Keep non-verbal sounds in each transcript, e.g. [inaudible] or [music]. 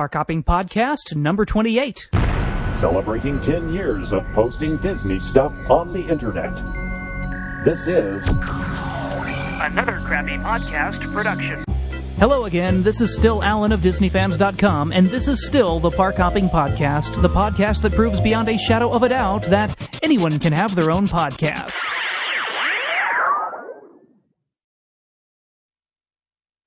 Park Hopping Podcast number 28. Celebrating 10 years of posting Disney stuff on the internet. This is Another crappy podcast production. Hello again, this is still Alan of DisneyFans.com, and this is still the Park Hopping Podcast, the podcast that proves beyond a shadow of a doubt that anyone can have their own podcast.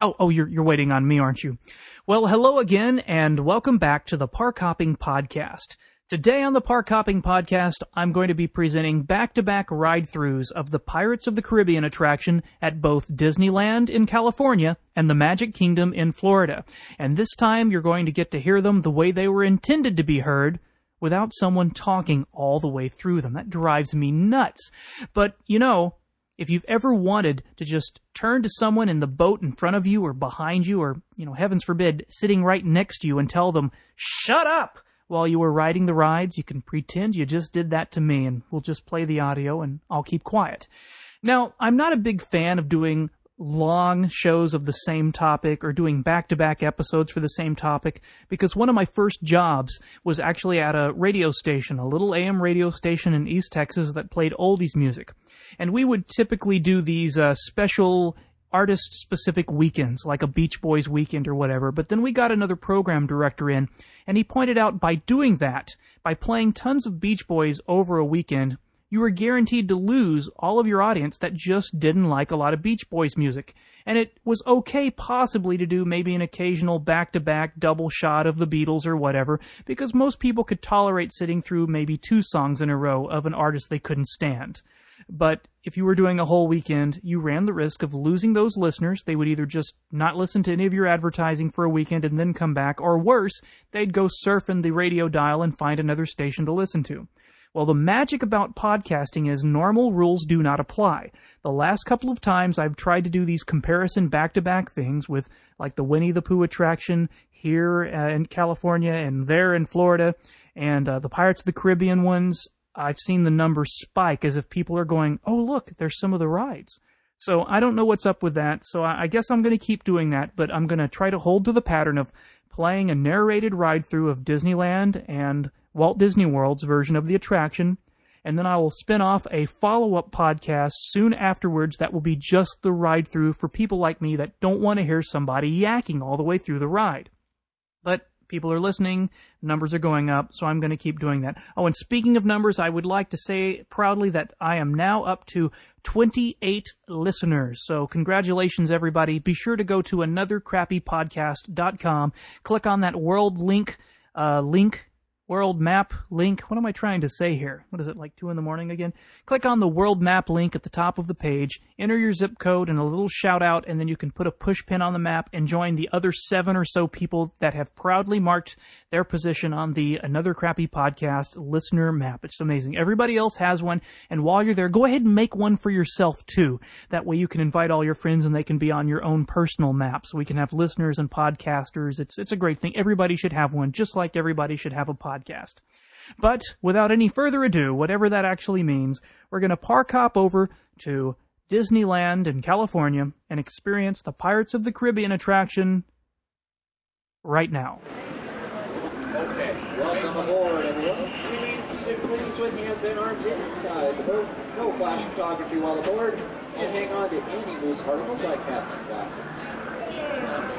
Oh, oh, you're you're waiting on me, aren't you? Well, hello again, and welcome back to the Park Hopping Podcast. Today on the Park Hopping Podcast, I'm going to be presenting back-to-back ride-throughs of the Pirates of the Caribbean attraction at both Disneyland in California and the Magic Kingdom in Florida. And this time, you're going to get to hear them the way they were intended to be heard, without someone talking all the way through them. That drives me nuts. But you know, if you've ever wanted to just turn to someone in the boat in front of you or behind you or, you know, heavens forbid, sitting right next to you and tell them, shut up while you were riding the rides, you can pretend you just did that to me and we'll just play the audio and I'll keep quiet. Now, I'm not a big fan of doing long shows of the same topic or doing back to back episodes for the same topic because one of my first jobs was actually at a radio station, a little AM radio station in East Texas that played oldies music. And we would typically do these uh, special artist specific weekends, like a Beach Boys weekend or whatever. But then we got another program director in, and he pointed out by doing that, by playing tons of Beach Boys over a weekend, you were guaranteed to lose all of your audience that just didn't like a lot of Beach Boys music. And it was okay possibly to do maybe an occasional back to back double shot of the Beatles or whatever, because most people could tolerate sitting through maybe two songs in a row of an artist they couldn't stand. But if you were doing a whole weekend, you ran the risk of losing those listeners. They would either just not listen to any of your advertising for a weekend and then come back, or worse, they'd go surfing the radio dial and find another station to listen to. Well, the magic about podcasting is normal rules do not apply. The last couple of times I've tried to do these comparison back to back things with like the Winnie the Pooh attraction here uh, in California and there in Florida and uh, the Pirates of the Caribbean ones, I've seen the numbers spike as if people are going, oh, look, there's some of the rides. So I don't know what's up with that. So I guess I'm going to keep doing that, but I'm going to try to hold to the pattern of playing a narrated ride through of Disneyland and Walt Disney World's version of the attraction, and then I will spin off a follow up podcast soon afterwards that will be just the ride through for people like me that don't want to hear somebody yakking all the way through the ride. But people are listening, numbers are going up, so I'm going to keep doing that. Oh, and speaking of numbers, I would like to say proudly that I am now up to 28 listeners. So congratulations, everybody. Be sure to go to anothercrappypodcast.com, click on that world link, uh, link world map link. What am I trying to say here? What is it, like 2 in the morning again? Click on the world map link at the top of the page, enter your zip code and a little shout out, and then you can put a push pin on the map and join the other seven or so people that have proudly marked their position on the Another Crappy Podcast listener map. It's amazing. Everybody else has one, and while you're there, go ahead and make one for yourself too. That way you can invite all your friends and they can be on your own personal map. So we can have listeners and podcasters. It's, it's a great thing. Everybody should have one, just like everybody should have a podcast podcast. But without any further ado, whatever that actually means, we're going to park hop over to Disneyland in California and experience the Pirates of the Caribbean attraction right now. Okay, welcome aboard, everyone. Remain seated, please, with hands and arms inside the boat. No flash photography while aboard, and hang on to any loose articles like hats and glasses.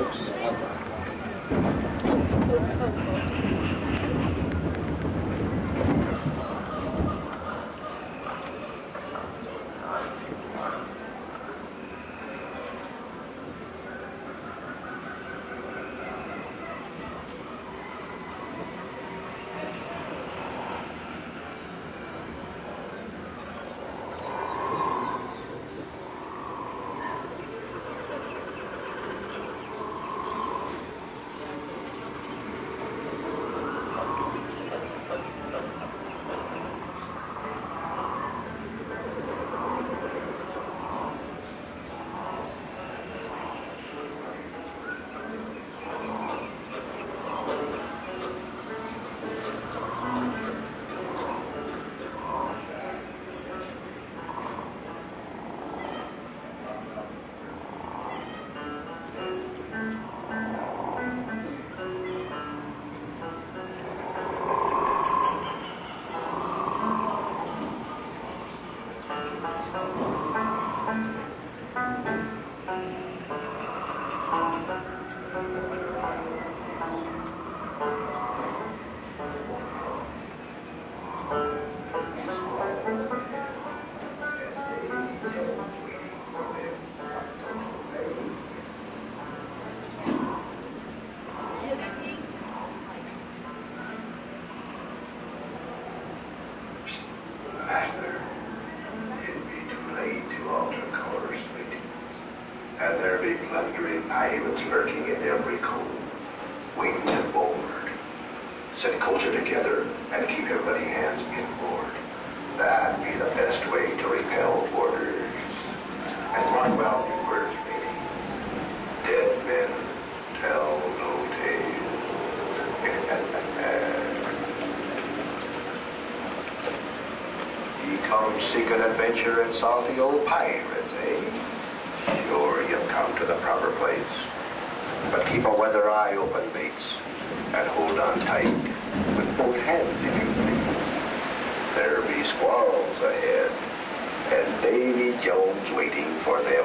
Here salty old pirates, eh? Sure, you've come to the proper place. But keep a weather eye open, mates, and hold on tight with both hands if you please. There'll be squalls ahead, and Davy Jones waiting for them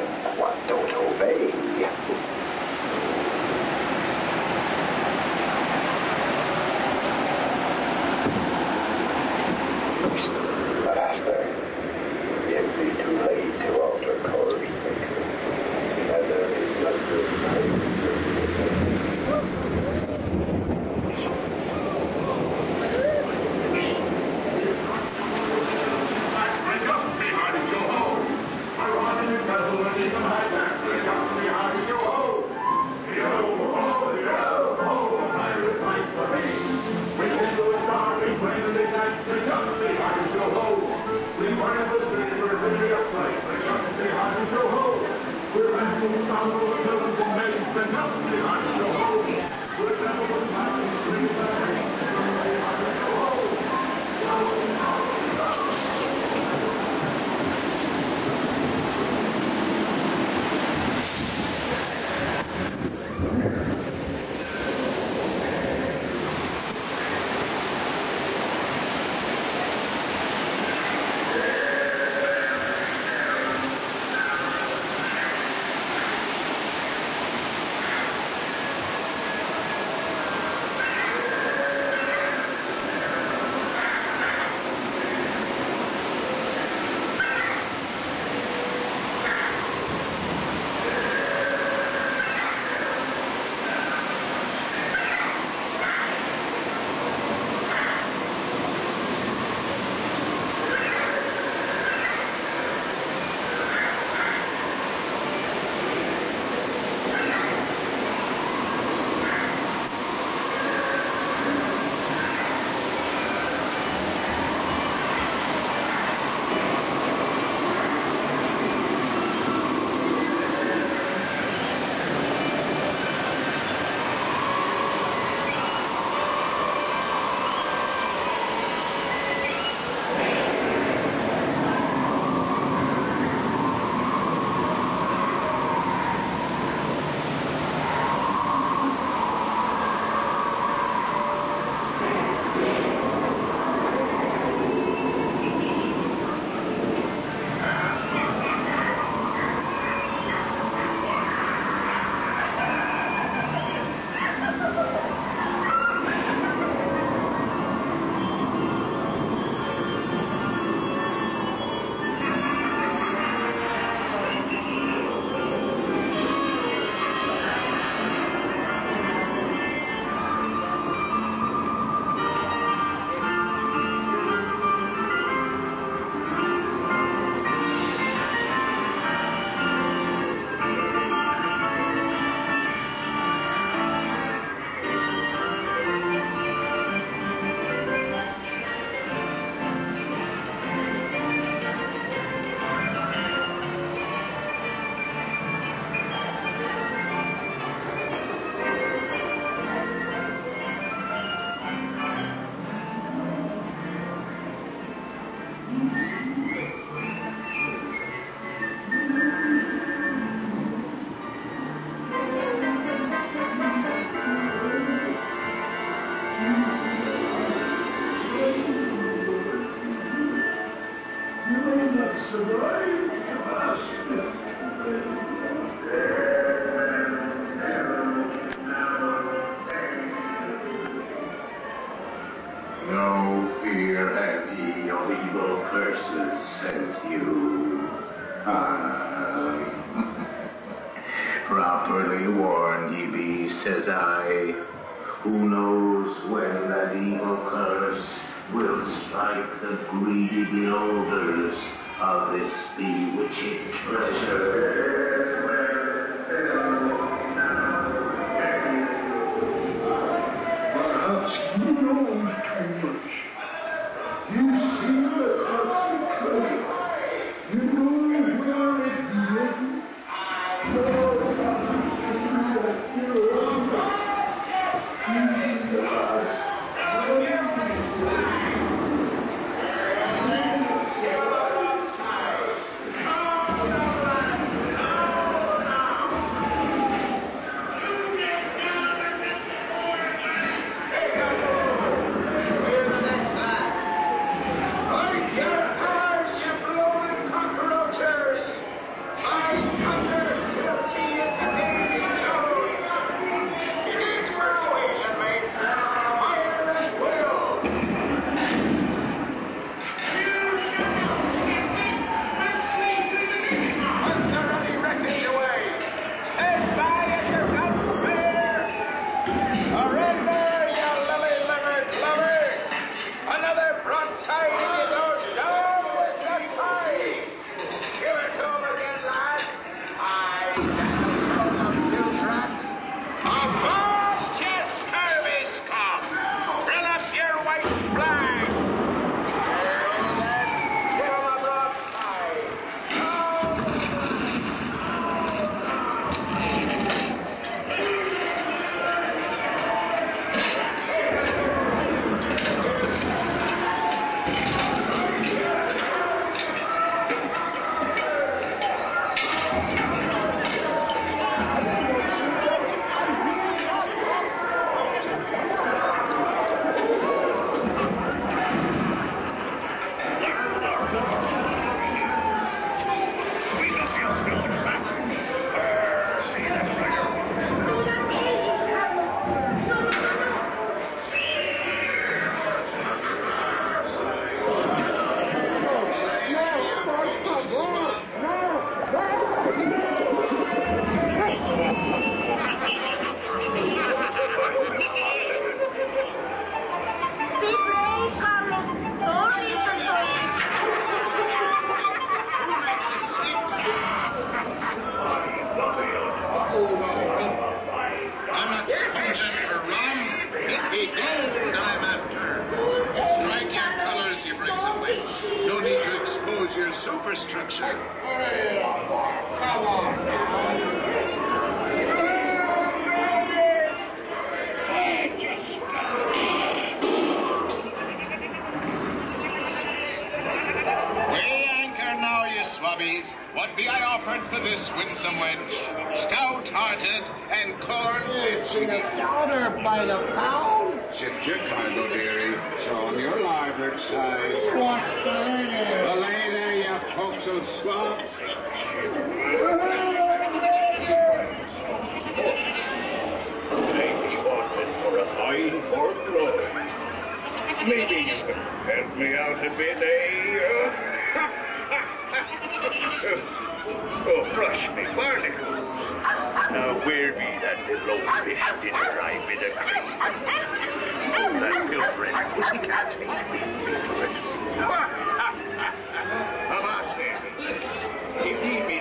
Shift your cargo, dearie. Show 'em your larboard side. Watch the lady. The lady, you coaxel swabs. for a fine port. Maybe you can help me out a bit, eh? [laughs] oh, brush me barnacle. Now, where be that little old fish did drive in a crate? Oh, that pilfering pussycat take me into it. Avast there! If ye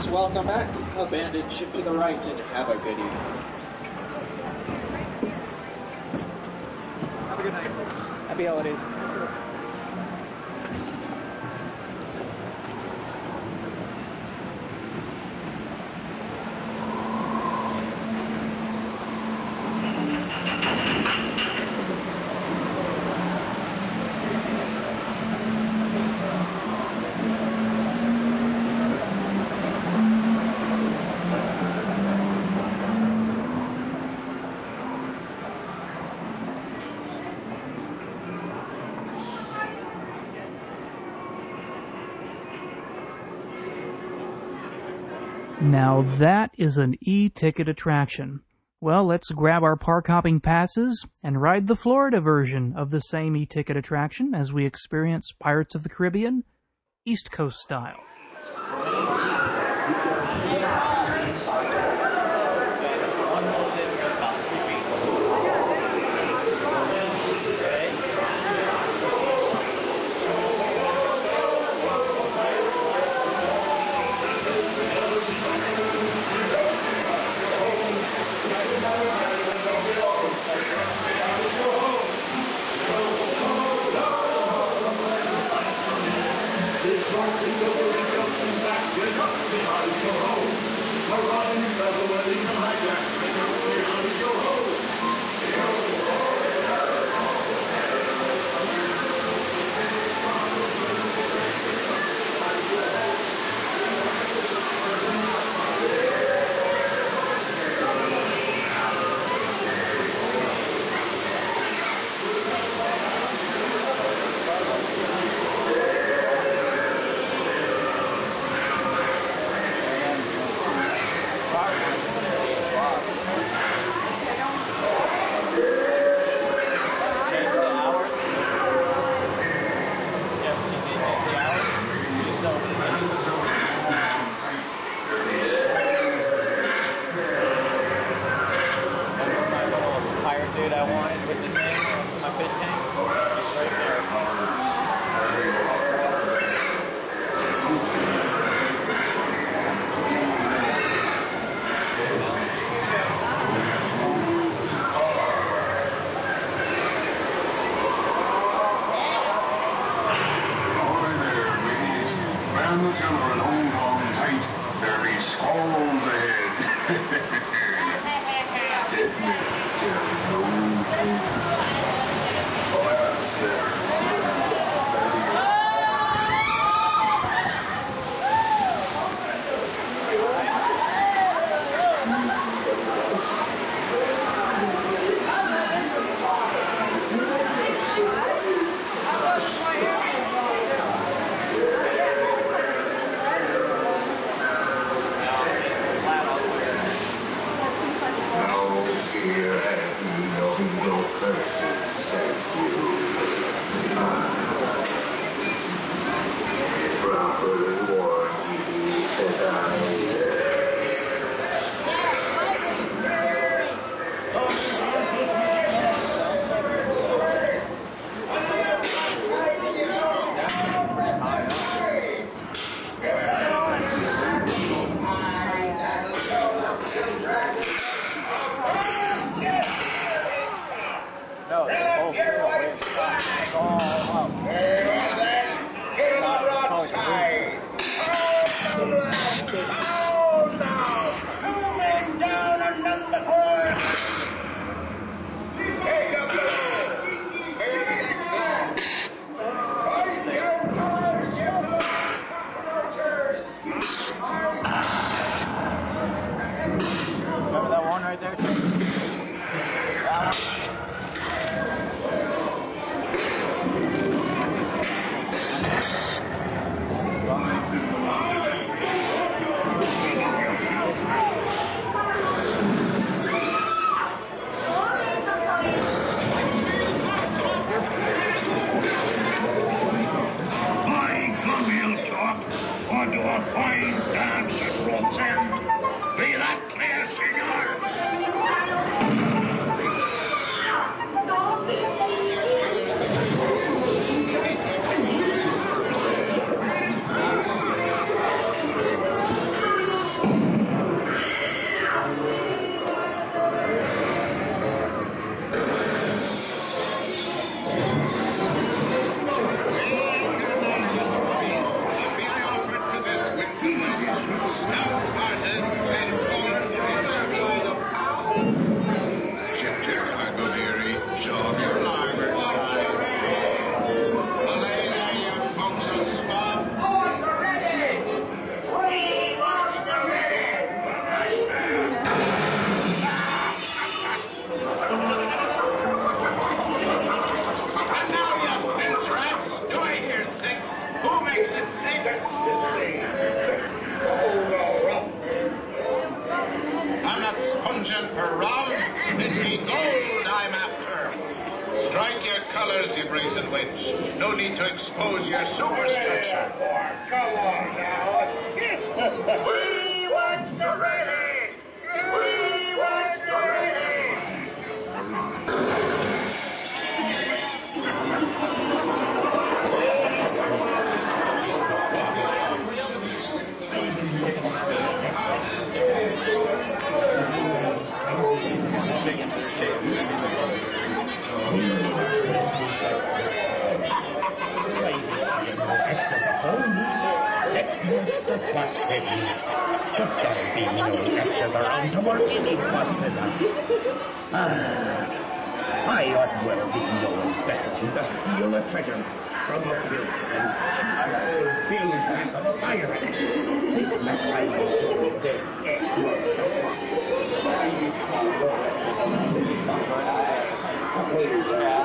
Ahoy, welcome back. Abandon ship to the right and have a good evening. Have a good night. Happy holidays. Now that is an e-ticket attraction. Well, let's grab our park hopping passes and ride the Florida version of the same e-ticket attraction as we experience Pirates of the Caribbean East Coast style. Oh, [laughs] Ah, I ought well be knowing better than to steal a treasure from a filth and build back a pirate. This map I hold says X marks the spot. I saw no X's around this spot. All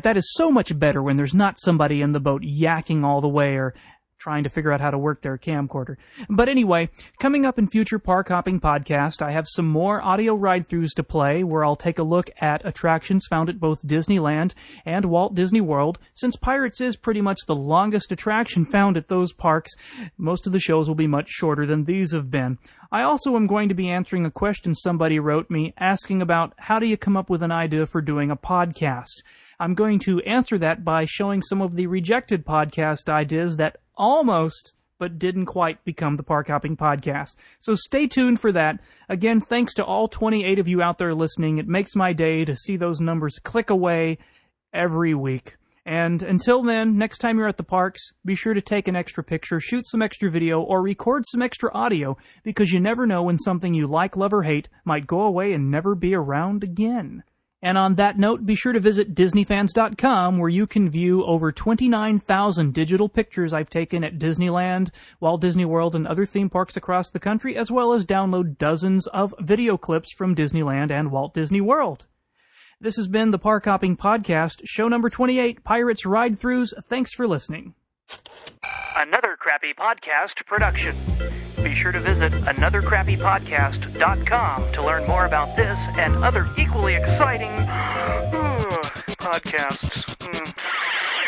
right, that is so much better when there's not somebody in the boat yakking all the way or trying to figure out how to work their camcorder. But anyway, coming up in future Park Hopping podcast, I have some more audio ride-throughs to play where I'll take a look at attractions found at both Disneyland and Walt Disney World. Since Pirates is pretty much the longest attraction found at those parks, most of the shows will be much shorter than these have been. I also am going to be answering a question somebody wrote me asking about how do you come up with an idea for doing a podcast. I'm going to answer that by showing some of the rejected podcast ideas that almost but didn't quite become the Park Hopping Podcast. So stay tuned for that. Again, thanks to all 28 of you out there listening. It makes my day to see those numbers click away every week. And until then, next time you're at the parks, be sure to take an extra picture, shoot some extra video, or record some extra audio because you never know when something you like, love, or hate might go away and never be around again. And on that note, be sure to visit DisneyFans.com where you can view over 29,000 digital pictures I've taken at Disneyland, Walt Disney World, and other theme parks across the country, as well as download dozens of video clips from Disneyland and Walt Disney World. This has been the Park Hopping Podcast, show number 28, Pirates Ride Throughs. Thanks for listening. Another Crappy Podcast production. Be sure to visit anothercrappypodcast.com to learn more about this and other equally exciting uh, podcasts. Mm.